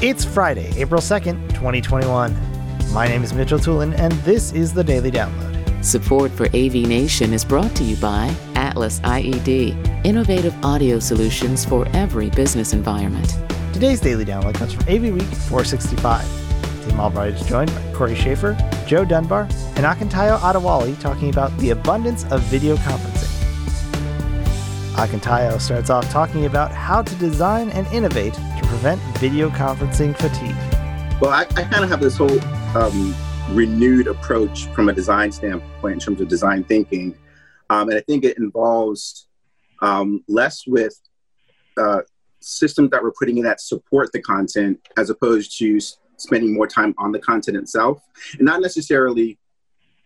It's Friday, April 2nd, 2021. My name is Mitchell Tulin, and this is the Daily Download. Support for AV Nation is brought to you by Atlas IED, innovative audio solutions for every business environment. Today's Daily Download comes from AV Week 465. Tim Albright is joined by Corey Schaefer, Joe Dunbar, and Akintayo Adewale talking about the abundance of video conferencing. Akintayo starts off talking about how to design and innovate prevent video conferencing fatigue? Well, I, I kind of have this whole um, renewed approach from a design standpoint in terms of design thinking. Um, and I think it involves um, less with uh, systems that we're putting in that support the content as opposed to spending more time on the content itself and not necessarily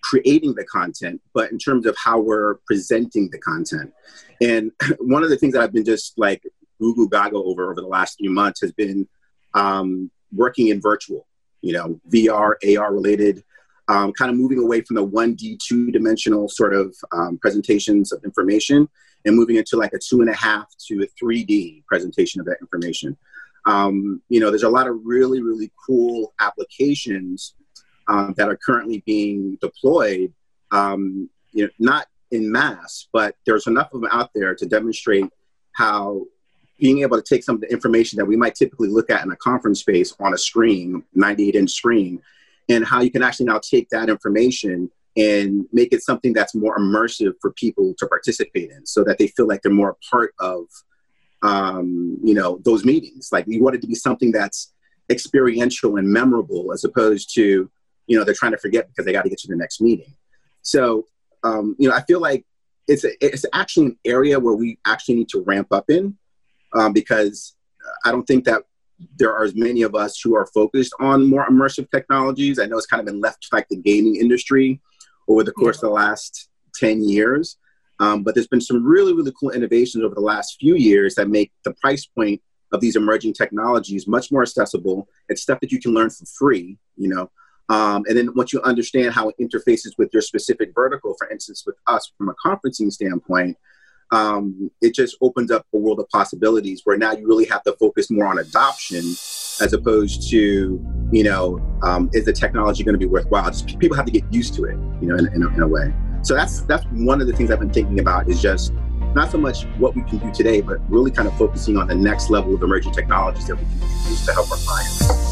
creating the content, but in terms of how we're presenting the content. And one of the things that I've been just like Google Gaga over over the last few months has been um, working in virtual, you know, VR, AR related, um, kind of moving away from the 1D, two dimensional sort of um, presentations of information and moving into like a two and a half to a 3D presentation of that information. Um, you know, there's a lot of really, really cool applications um, that are currently being deployed, um, you know, not in mass, but there's enough of them out there to demonstrate how being able to take some of the information that we might typically look at in a conference space on a screen, 98 inch screen, and how you can actually now take that information and make it something that's more immersive for people to participate in so that they feel like they're more a part of um, you know those meetings. Like we want it to be something that's experiential and memorable as opposed to you know they're trying to forget because they got to get to the next meeting. So um, you know i feel like it's a, it's actually an area where we actually need to ramp up in um, because I don't think that there are as many of us who are focused on more immersive technologies. I know it's kind of been left like the gaming industry over the course yeah. of the last 10 years. Um, but there's been some really, really cool innovations over the last few years that make the price point of these emerging technologies much more accessible. It's stuff that you can learn for free, you know. Um, and then once you understand how it interfaces with your specific vertical, for instance, with us from a conferencing standpoint, um, it just opens up a world of possibilities where now you really have to focus more on adoption as opposed to you know um, is the technology going to be worthwhile? Just people have to get used to it you know in, in, a, in a way. So that's that's one of the things i've been thinking about is just not so much what we can do today but really kind of focusing on the next level of emerging technologies that we can use to help our clients